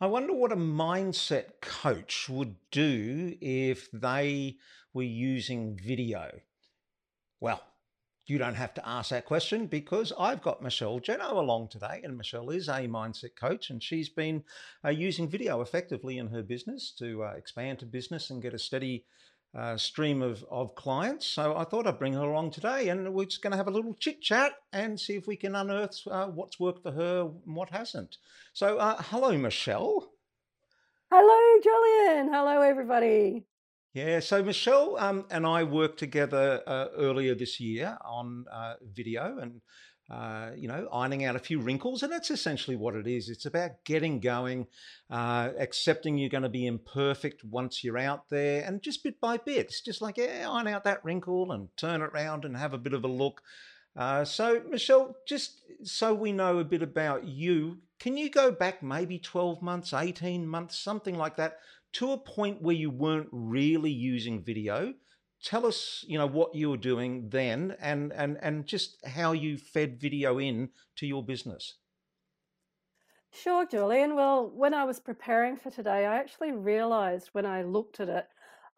I wonder what a mindset coach would do if they were using video. Well, you don't have to ask that question because I've got Michelle Geno along today, and Michelle is a mindset coach, and she's been uh, using video effectively in her business to uh, expand her business and get a steady uh, stream of, of clients. So I thought I'd bring her along today and we're just going to have a little chit chat and see if we can unearth uh, what's worked for her and what hasn't. So, uh, hello, Michelle. Hello, Julian. Hello, everybody. Yeah, so Michelle um, and I worked together uh, earlier this year on uh, video and uh, you know, ironing out a few wrinkles. And that's essentially what it is. It's about getting going, uh, accepting you're going to be imperfect once you're out there, and just bit by bit. It's just like, yeah, iron out that wrinkle and turn it around and have a bit of a look. Uh, so, Michelle, just so we know a bit about you, can you go back maybe 12 months, 18 months, something like that, to a point where you weren't really using video? Tell us, you know, what you were doing then, and and and just how you fed video in to your business. Sure, Julian. Well, when I was preparing for today, I actually realized when I looked at it,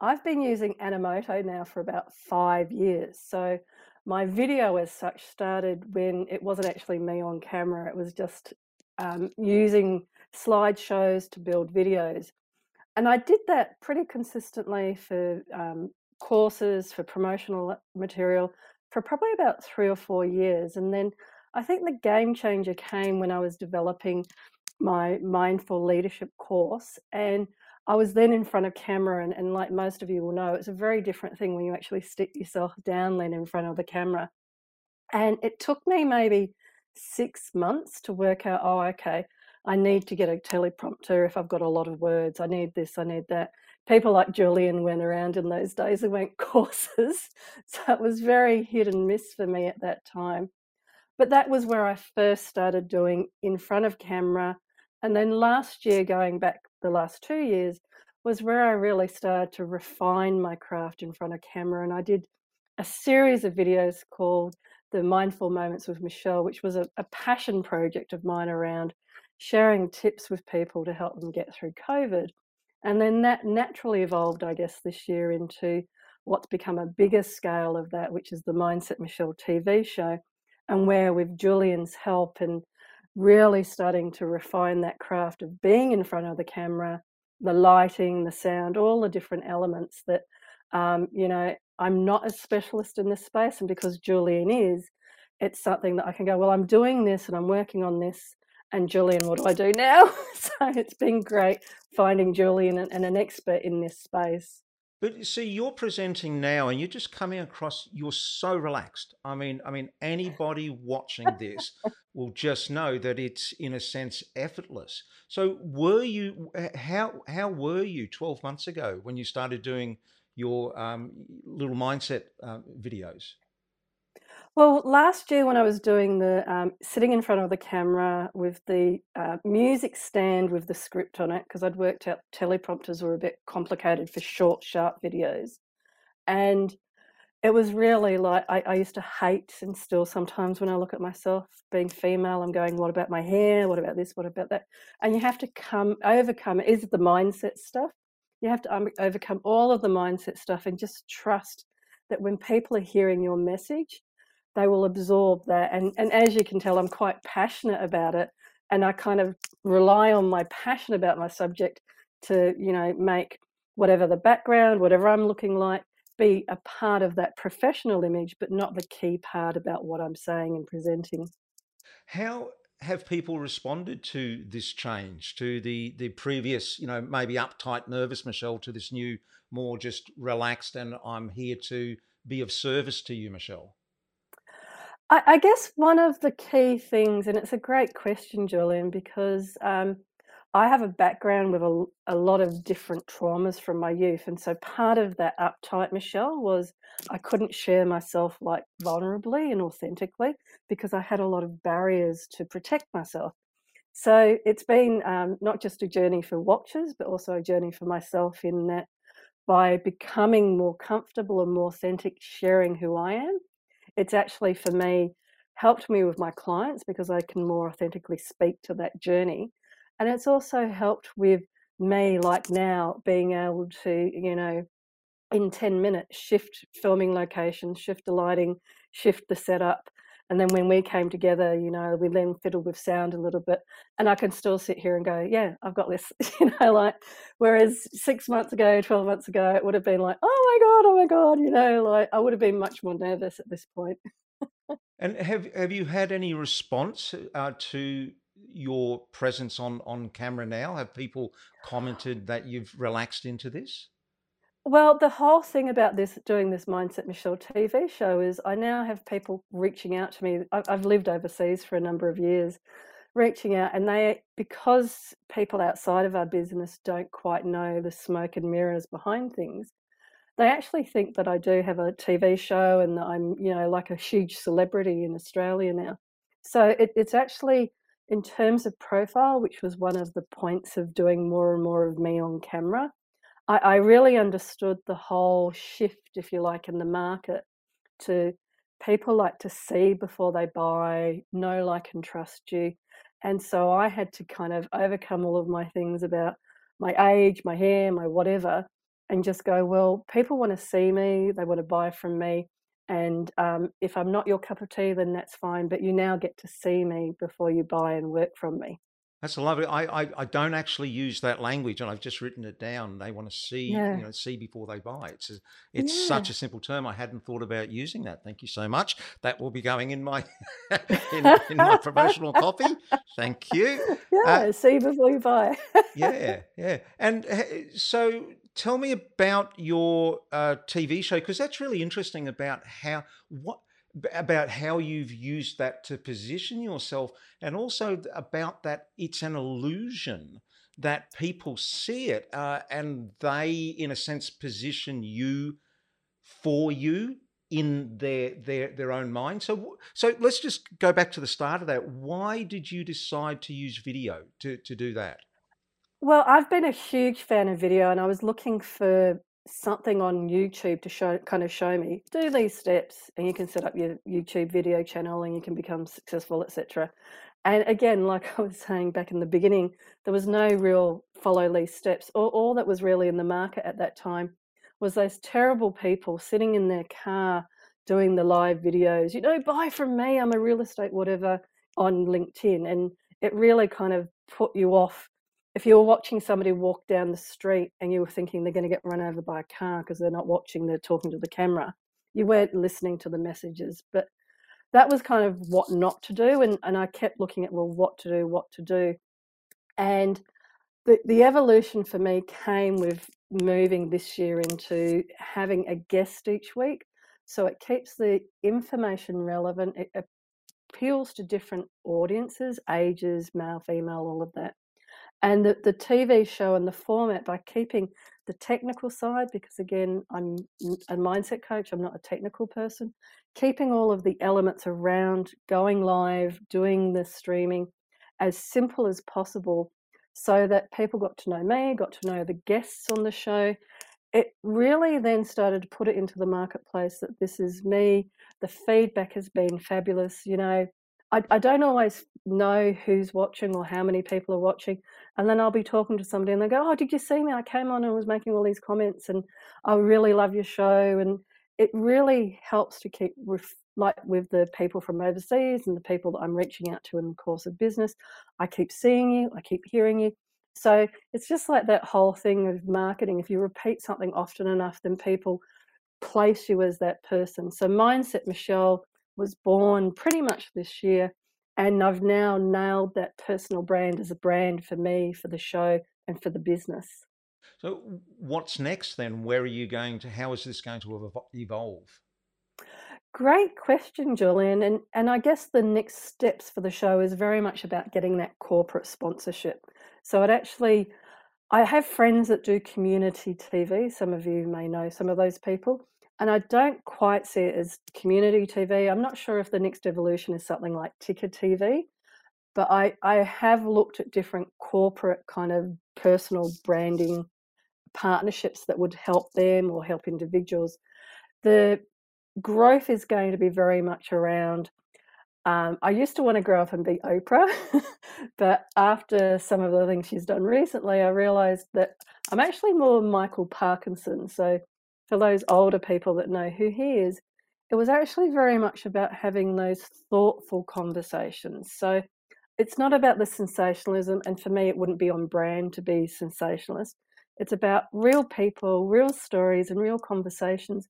I've been using Animoto now for about five years. So my video as such started when it wasn't actually me on camera. It was just um, using slideshows to build videos. And I did that pretty consistently for um, courses, for promotional material for probably about three or four years. And then I think the game changer came when I was developing my mindful leadership course. And I was then in front of camera, and, and like most of you will know, it's a very different thing when you actually stick yourself down then in front of the camera. And it took me maybe six months to work out, oh, okay, I need to get a teleprompter if I've got a lot of words. I need this, I need that people like Julian went around in those days and went courses. So it was very hit and miss for me at that time. But that was where I first started doing in front of camera. And then last year, going back the last two years, was where I really started to refine my craft in front of camera. And I did a series of videos called The Mindful Moments with Michelle, which was a, a passion project of mine around sharing tips with people to help them get through COVID. And then that naturally evolved, I guess, this year into what's become a bigger scale of that, which is the Mindset Michelle TV show, and where with Julian's help and really starting to refine that craft of being in front of the camera, the lighting, the sound, all the different elements that, um, you know, I'm not a specialist in this space. And because Julian is, it's something that I can go, well, I'm doing this and I'm working on this and Julian, what do I do now? so it's been great finding Julian and, and an expert in this space. But see, you're presenting now, and you're just coming across. You're so relaxed. I mean, I mean, anybody watching this will just know that it's in a sense effortless. So, were you? How how were you 12 months ago when you started doing your um, little mindset uh, videos? Well, last year when I was doing the um, sitting in front of the camera with the uh, music stand with the script on it, because I'd worked out teleprompters were a bit complicated for short, sharp videos. And it was really like I, I used to hate, and still sometimes when I look at myself being female, I'm going, what about my hair? What about this? What about that? And you have to come overcome it is the mindset stuff. You have to um, overcome all of the mindset stuff and just trust that when people are hearing your message, they will absorb that. And, and as you can tell, I'm quite passionate about it. And I kind of rely on my passion about my subject to, you know, make whatever the background, whatever I'm looking like, be a part of that professional image, but not the key part about what I'm saying and presenting. How have people responded to this change, to the the previous, you know, maybe uptight, nervous Michelle, to this new, more just relaxed, and I'm here to be of service to you, Michelle? I, I guess one of the key things, and it's a great question, Julian, because um, I have a background with a, a lot of different traumas from my youth. And so part of that uptight, Michelle, was I couldn't share myself like vulnerably and authentically because I had a lot of barriers to protect myself. So it's been um, not just a journey for watchers, but also a journey for myself in that by becoming more comfortable and more authentic, sharing who I am, it's actually for me helped me with my clients because I can more authentically speak to that journey. And it's also helped with me, like now, being able to, you know, in 10 minutes, shift filming locations, shift the lighting, shift the setup. And then when we came together, you know, we then fiddled with sound a little bit. And I can still sit here and go, yeah, I've got this, you know, like, whereas six months ago, 12 months ago, it would have been like, oh my God, oh my God, you know, like I would have been much more nervous at this point. and have, have you had any response uh, to your presence on, on camera now? Have people commented that you've relaxed into this? Well, the whole thing about this doing this Mindset Michelle TV show is I now have people reaching out to me. I've lived overseas for a number of years, reaching out, and they because people outside of our business don't quite know the smoke and mirrors behind things, they actually think that I do have a TV show and I'm, you know, like a huge celebrity in Australia now. So it, it's actually in terms of profile, which was one of the points of doing more and more of me on camera I, I really understood the whole shift, if you like, in the market to people like to see before they buy, know, like, and trust you. And so I had to kind of overcome all of my things about my age, my hair, my whatever, and just go, well, people want to see me, they want to buy from me. And um, if I'm not your cup of tea, then that's fine. But you now get to see me before you buy and work from me. That's lovely. I, I, I don't actually use that language, and I've just written it down. They want to see, Yeah. you know, see before they buy. It's a, it's Yeah. such a simple term. I hadn't thought about using that. Thank you so much. That will be going in my in, in my promotional copy. Thank you. Uh, yeah, see before you buy. yeah, yeah. And uh, so, tell me about your uh, TV show because that's really interesting. About how what about how you've used that to position yourself and also about that it's an illusion that people see it uh, and they in a sense position you for you in their their their own mind. So so let's just go back to the start of that. Why did you decide to use video to to do that? Well, I've been a huge fan of video, and I was looking for something on YouTube to show, kind of show me, do these steps, and you can set up your YouTube video channel, and you can become successful, etc. And again, like I was saying back in the beginning, there was no real follow these steps. All, all that was really in the market at that time was those terrible people sitting in their car doing the live videos. You know, buy from me. I'm a real estate whatever on LinkedIn, and it really kind of put you off if you were watching somebody walk down the street and you were thinking they're going to get run over by a car because they're not watching, they're talking to the camera, you weren't listening to the messages. But that was kind of what not to do. And, and I kept looking at, well, what to do, what to do. And the, the evolution for me came with moving this year into having a guest each week. So it keeps the information relevant, it appeals to different audiences, ages, male, female, all of that and the, the TV show and the format by keeping the technical side, because again, I'm a mindset coach, I'm not a technical person, keeping all of the elements around going live, doing the streaming as simple as possible so that people got to know me, got to know the guests on the show. It really then started to put it into the marketplace that this is me. The feedback has been fabulous. You know, I, I don't always know who's watching or how many people are watching. And then I'll be talking to somebody and they go, Oh, did you see me? I came on and was making all these comments and I really love your show. And it really helps to keep ref- like with the people from overseas and the people that I'm reaching out to in the course of business. I keep seeing you, I keep hearing you. So it's just like that whole thing of marketing. If you repeat something often enough, then people place you as that person. So Mindset Michelle was born pretty much this year. And I've now nailed that personal brand as a brand for me, for the show, and for the business. So, what's next then? Where are you going to? How is this going to evolve? Great question, Julian. And and I guess the next steps for the show is very much about getting that corporate sponsorship. So it actually I have friends that do community TV. Some of you may know some of those people. And I don't quite see it as community TV. I'm not sure if the next evolution is something like ticker TV, but I, I have looked at different corporate kind of personal branding partnerships that would help them or help individuals. The growth is going to be very much around Um, I used to want to grow up and be Oprah, but after some of the things she's done recently, I realized that I'm actually more Michael Parkinson. So, for those older people that know who he is, it was actually very much about having those thoughtful conversations. So, it's not about the sensationalism, and for me, it wouldn't be on brand to be sensationalist. It's about real people, real stories, and real conversations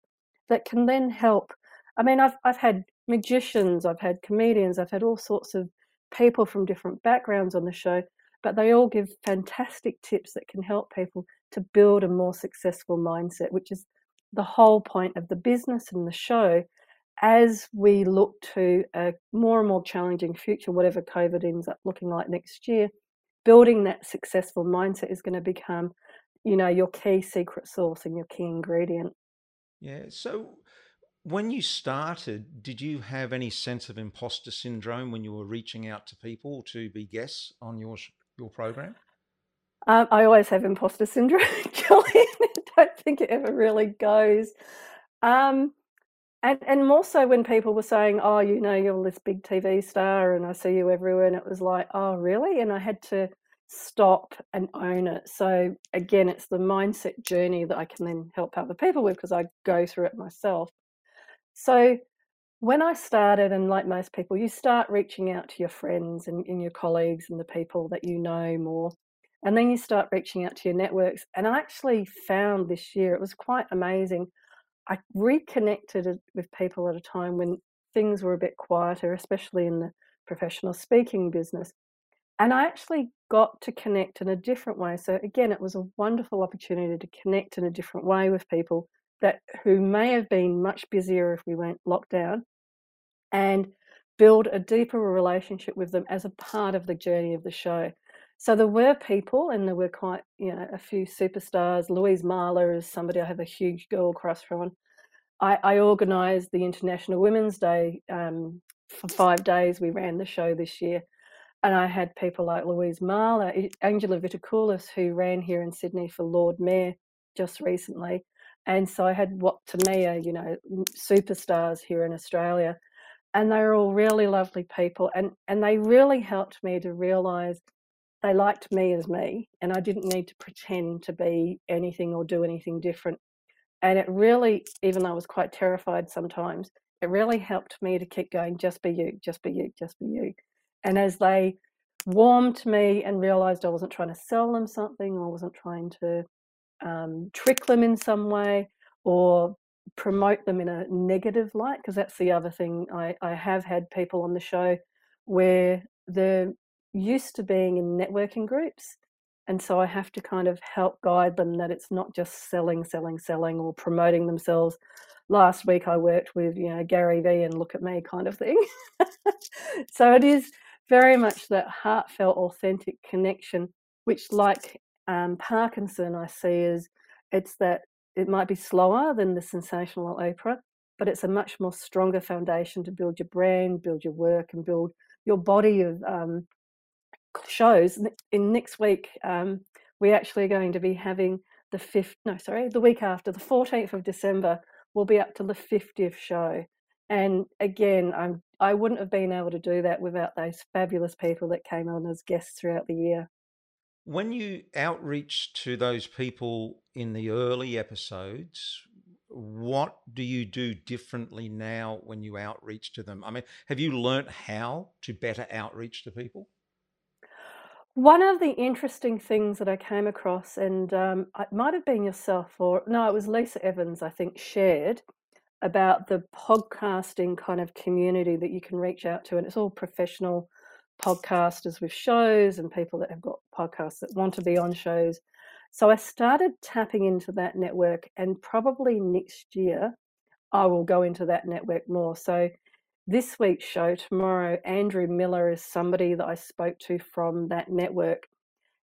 that can then help. I mean, I've I've had magicians, I've had comedians, I've had all sorts of people from different backgrounds on the show, but they all give fantastic tips that can help people to build a more successful mindset, which is the whole point of the business and the show as we look to a more and more challenging future, whatever COVID ends up looking like next year, building that successful mindset is going to become, you know, your key secret sauce and your key ingredient. Yeah. So when you started, did you have any sense of imposter syndrome when you were reaching out to people to be guests on your your program? Um, I always have imposter syndrome, Julian. I don't think it ever really goes. Um, and and more so when people were saying, "Oh, you know, you're this big TV star, and I see you everywhere," and it was like, "Oh, really?" And I had to stop and own it. So again, it's the mindset journey that I can then help other people with because I go through it myself. So when I started, and like most people, you start reaching out to your friends and, and your colleagues and the people that you know more. And then you start reaching out to your networks. And I actually found this year, it was quite amazing. I reconnected with people at a time when things were a bit quieter, especially in the professional speaking business. And I actually got to connect in a different way. So, again, it was a wonderful opportunity to connect in a different way with people that who may have been much busier if we went lockdown and build a deeper relationship with them as a part of the journey of the show. So there were people, and there were quite, you know, a few superstars. Louise Mahler is somebody I have a huge girl crush on. I, I organised the International Women's Day um, for five days. We ran the show this year, and I had people like Louise Mahler, Angela Vithoulkas, who ran here in Sydney for Lord Mayor just recently, and so I had what to me are you know superstars here in Australia, and they were all really lovely people, and and they really helped me to realise they liked me as me, and I didn't need to pretend to be anything or do anything different. And it really, even though I was quite terrified sometimes, it really helped me to keep going, just be you, just be you, just be you. And as they warmed to me and realized I wasn't trying to sell them something or wasn't trying to um, trick them in some way or promote them in a negative light, because that's the other thing. I, I have had people on the show where they're used to being in networking groups. And so I have to kind of help guide them that it's not just selling, selling, selling or promoting themselves. Last week I worked with, you know, Gary Vee and look at me kind of thing. so it is very much that heartfelt, authentic connection, which, like um, Parkinson, I see as it's that it might be slower than the sensational Oprah, but it's a much more stronger foundation to build your brand, build your work, and build your body of um, shows. In next week, um, we're actually going to be having the fifth. No, sorry, the week after, the fourteenth of December, we'll be up to the fiftieth show. And again, I'm I wouldn't have been able to do that without those fabulous people that came on as guests throughout the year. When you outreach to those people in the early episodes, what do you do differently now when you outreach to them? I mean, have you learnt how to better outreach to people? One of the interesting things that I came across, and um, it might have been yourself, or no, it was Lisa Evans, I think, shared about the podcasting kind of community that you can reach out to. And it's all professional podcasters with shows and people that have got podcasts that want to be on shows. So I started tapping into that network, and probably next year I will go into that network more. So this week's show tomorrow, Andrew Miller is somebody that I spoke to from that network.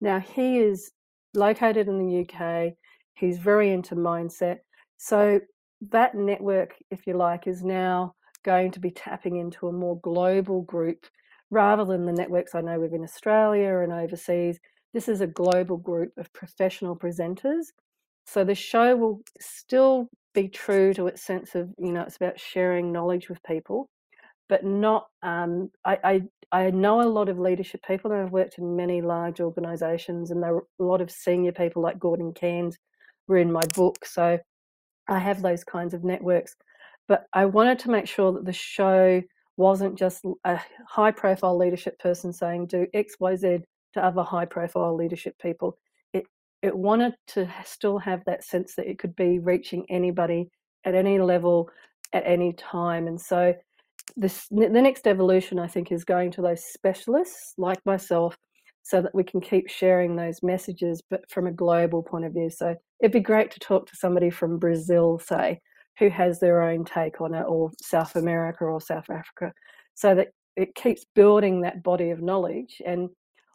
Now, he is located in the UK, he's very into mindset. So, that network, if you like, is now going to be tapping into a more global group rather than the networks I know within Australia and overseas. This is a global group of professional presenters. So the show will still be true to its sense of, you know, it's about sharing knowledge with people, but not. Um, I, I I know a lot of leadership people, and I've worked in many large organisations, and there are a lot of senior people like Gordon Cairns were in my book, so I have those kinds of networks. But I wanted to make sure that the show wasn't just a high profile leadership person saying do X, Y, Z to other high profile leadership people. It it wanted to still have that sense that it could be reaching anybody at any level at any time. And so this the next evolution I think is going to those specialists like myself so that we can keep sharing those messages but from a global point of view. So it'd be great to talk to somebody from Brazil, say, who has their own take on it, or South America or South Africa, so that it keeps building that body of knowledge. And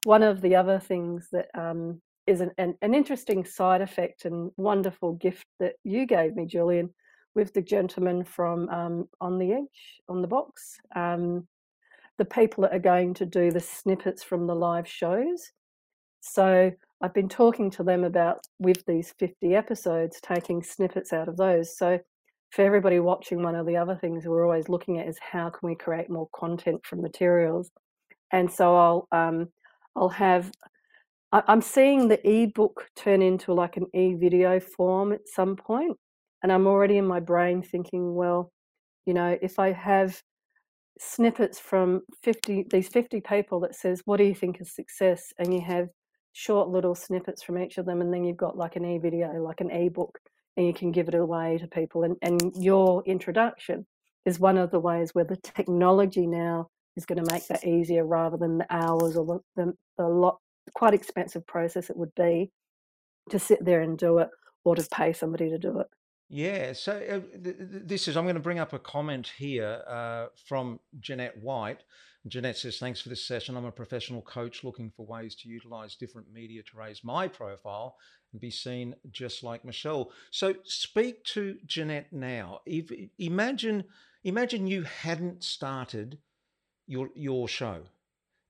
one of the other things that um, is an, an, an, interesting side effect and wonderful gift that you gave me, Julian, with the gentleman from um, On the Edge, on the box, um, the people that are going to do the snippets from the live shows. So I've been talking to them about, with these 50 episodes, taking snippets out of those. So for everybody watching, one of the other things we're always looking at is how can we create more content from materials. And so I'll um, I'll have I'm seeing the ebook turn into like an e-video form at some point, and I'm already in my brain thinking, well, you know, if I have snippets from 50 these 50 people that says what do you think is success and you have short little snippets from each of them and then you've got like an e-video like an e-book and you can give it away to people. And, and your introduction is one of the ways where the technology now is going to make that easier rather than the hours or the, the, the lot quite expensive process it would be to sit there and do it or to pay somebody to do it. Yeah, so uh, th- th- this is, I'm going to bring up a comment here uh, from Jeanette White. Jeanette says, Thanks for this session. I'm a professional coach looking for ways to utilize different media to raise my profile and be seen just like Michelle. So speak to Jeanette now. If, imagine, imagine you hadn't started your your show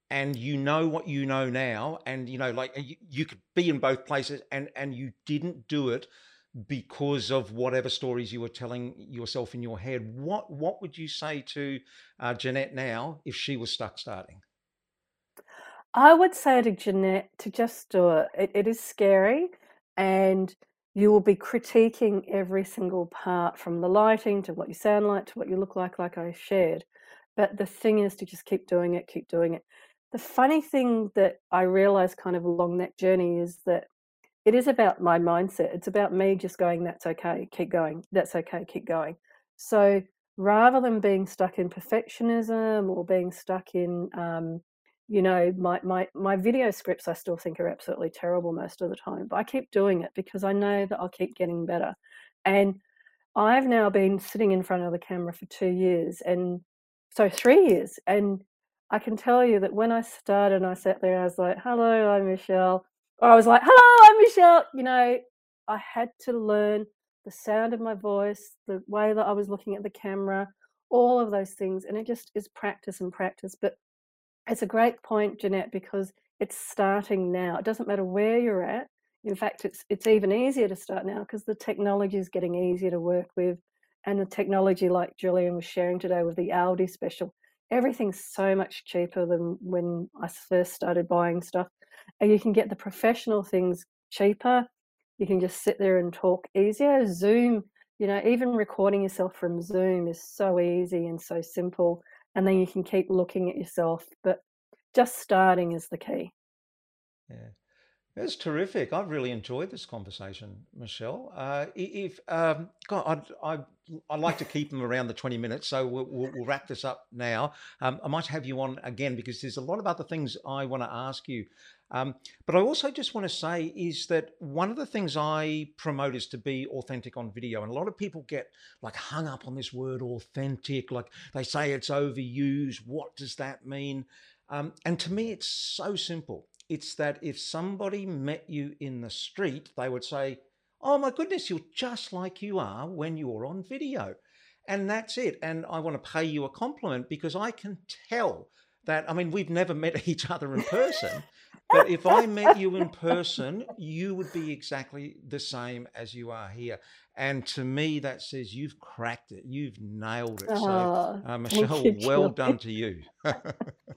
and you know what you know now and you know like you, you could be in both places and and you didn't do it because of whatever stories you were telling yourself in your head. What what would you say to uh, Jeanette now if she was stuck starting? I would say to Jeanette to just do it. It, it is scary, and you will be critiquing every single part from the lighting to what you sound like to what you look like, like I shared. But the thing is to just keep doing it, keep doing it. The funny thing that I realized kind of along that journey is that it is about my mindset. It's about me just going, that's okay, keep going, that's okay, keep going. So rather than being stuck in perfectionism or being stuck in, um, you know, my, my, my video scripts, I still think are absolutely terrible most of the time, but I keep doing it because I know that I'll keep getting better. And I've now been sitting in front of the camera for two years and so three years. And I can tell you that when I started, and I sat there, I was like, hello, I'm Michelle. I was like, hello, I'm Michelle. You know, I had to learn the sound of my voice, the way that I was looking at the camera, all of those things. And it just is practice and practice. But it's a great point, Jeanette, because it's starting now. It doesn't matter where you're at. In fact, it's it's even easier to start now because the technology is getting easier to work with. And the technology, like Julian was sharing today with the Aldi special, everything's so much cheaper than when I first started buying stuff and you can get the professional things cheaper. You can just sit there and talk easier. Zoom, you know, even recording yourself from Zoom is so easy and so simple. And then you can keep looking at yourself. But just starting is the key. Yeah. That's terrific. I've really enjoyed this conversation, Michelle. Uh, if um, God, I'd, I'd, I'd, like to keep them around the twenty minutes, so we'll, we'll, we'll wrap this up now. Um, I might have you on again because there's a lot of other things I want to ask you. Um, but I also just want to say is that one of the things I promote is to be authentic on video. And a lot of people get like hung up on this word authentic, like they say it's overused. What does that mean? Um, and to me, it's so simple. It's that if somebody met you in the street, they would say, Oh my goodness, you're just like you are when you're on video. And that's it. And I want to pay you a compliment because I can tell that, I mean, we've never met each other in person. But if I met you in person, you would be exactly the same as you are here. And to me, that says you've cracked it. You've nailed it. So, Oh, uh, Michelle, you, well done to you.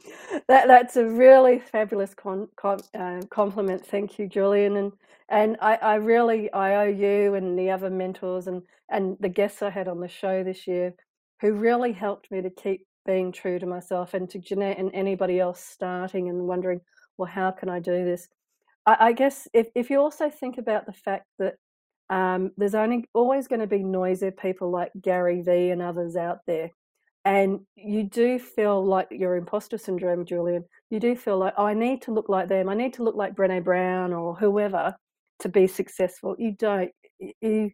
That that's a really fabulous con com uh, compliment. Thank you, Julian. And and I, I really I owe you and the other mentors and and the guests I had on the show this year who really helped me to keep being true to myself and to Jeanette and anybody else starting and wondering, well, how can I do this? I, I guess if, if you also think about the fact that um, there's only always going to be noisy people like Gary Vee and others out there. And you do feel like your imposter syndrome, Julian. You do feel like, oh, I need to look like them. I need to look like Brene Brown or whoever to be successful. You don't. You,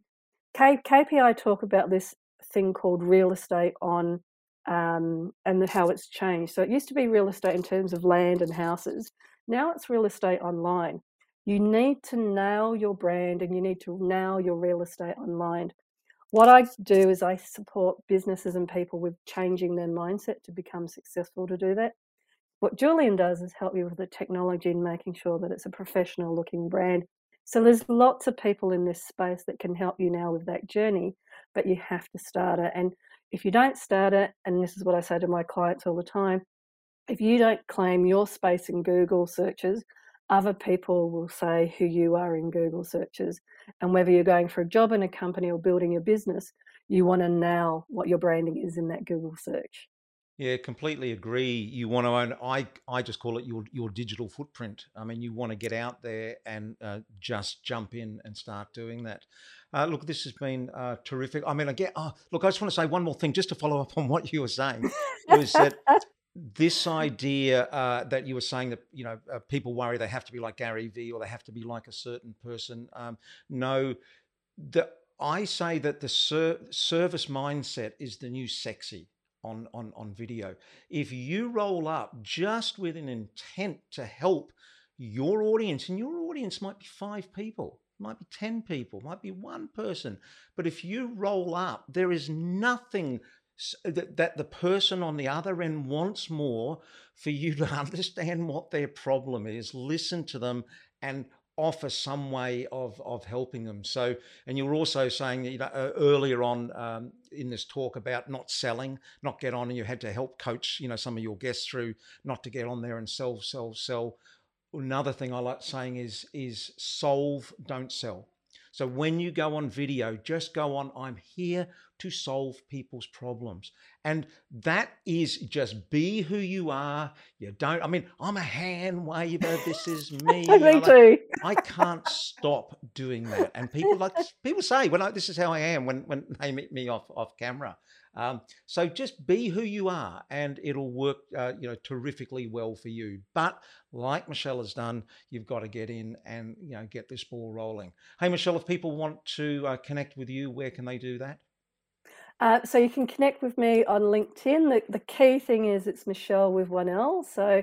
K, KPI talk about this thing called real estate on um, and how it's changed. So it used to be real estate in terms of land and houses. Now it's real estate online. You need to nail your brand and you need to nail your real estate online. What I do is I support businesses and people with changing their mindset to become successful to do that. What Julian does is help you with the technology and making sure that it's a professional looking brand. So there's lots of people in this space that can help you now with that journey, but you have to start it. And if you don't start it, and this is what I say to my clients all the time, if you don't claim your space in Google searches, other people will say who you are in Google searches. And whether you're going for a job in a company or building a business, you want to nail what your branding is in that Google search. Yeah, completely agree. You want to own. I I just call it your your digital footprint. I mean, you want to get out there and uh, just jump in and start doing that. Uh, look, this has been uh, terrific. I mean, I get. Oh, look, I just want to say one more thing, just to follow up on what you were saying, was that this idea uh, that you were saying that you know uh, people worry they have to be like Gary Vee or they have to be like a certain person. Um, no, the I say that the ser- service mindset is the new sexy on, on on video. If you roll up just with an intent to help your audience, and your audience might be five people, might be ten people, might be one person, but if you roll up, there is nothing that, that the person on the other end wants more for you to understand what their problem is, listen to them, and offer some way of of helping them. So, and you were also saying you know uh, earlier on um, in this talk about not selling, not get on, and you had to help coach you know some of your guests through not to get on there and sell, sell, sell. Another thing I like saying is is solve, don't sell. So when you go on video, just go on. I'm here to solve people's problems, and that is just be who you are. You don't. I mean, I'm a hand waver. This is me. Me like too. I can't stop doing that. And people like people say, "Well, no, this is how I am." When when they meet me off off camera, um, so just be who you are, and it'll work, uh, you know, terrifically well for you. But like Michelle has done, you've got to get in and you know get this ball rolling. Hey, Michelle, if people want to uh, connect with you, where can they do that? Uh, so you can connect with me on LinkedIn. The, the key thing is it's Michelle with one L. So,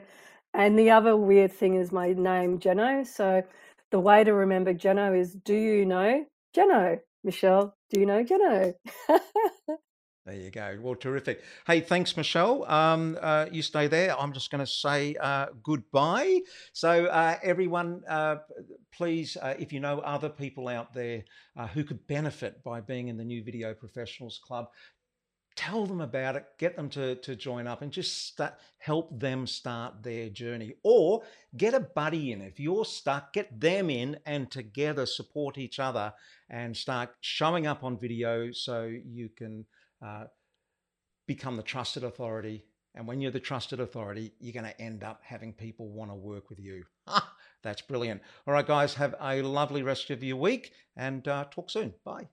and the other weird thing is my name, Jeno. So the way to remember Jeno is do you know Jeno? Michelle, do you know Jeno? There you go. Well, terrific. Hey, thanks, Michelle. Um, uh, you stay there. I'm just going to say uh, goodbye. So, uh, everyone, uh, please, uh, if you know other people out there uh, who could benefit by being in the New Video Professionals Club, tell them about it. Get them to to join up and just start, help them start their journey. Or get a buddy in. If you're stuck, get them in, and together support each other and start showing up on video so you can uh, become the trusted authority. And when you're the trusted authority, you're going to end up having people want to work with you. That's brilliant. All right, guys, have a lovely rest of your week and uh, talk soon. Bye.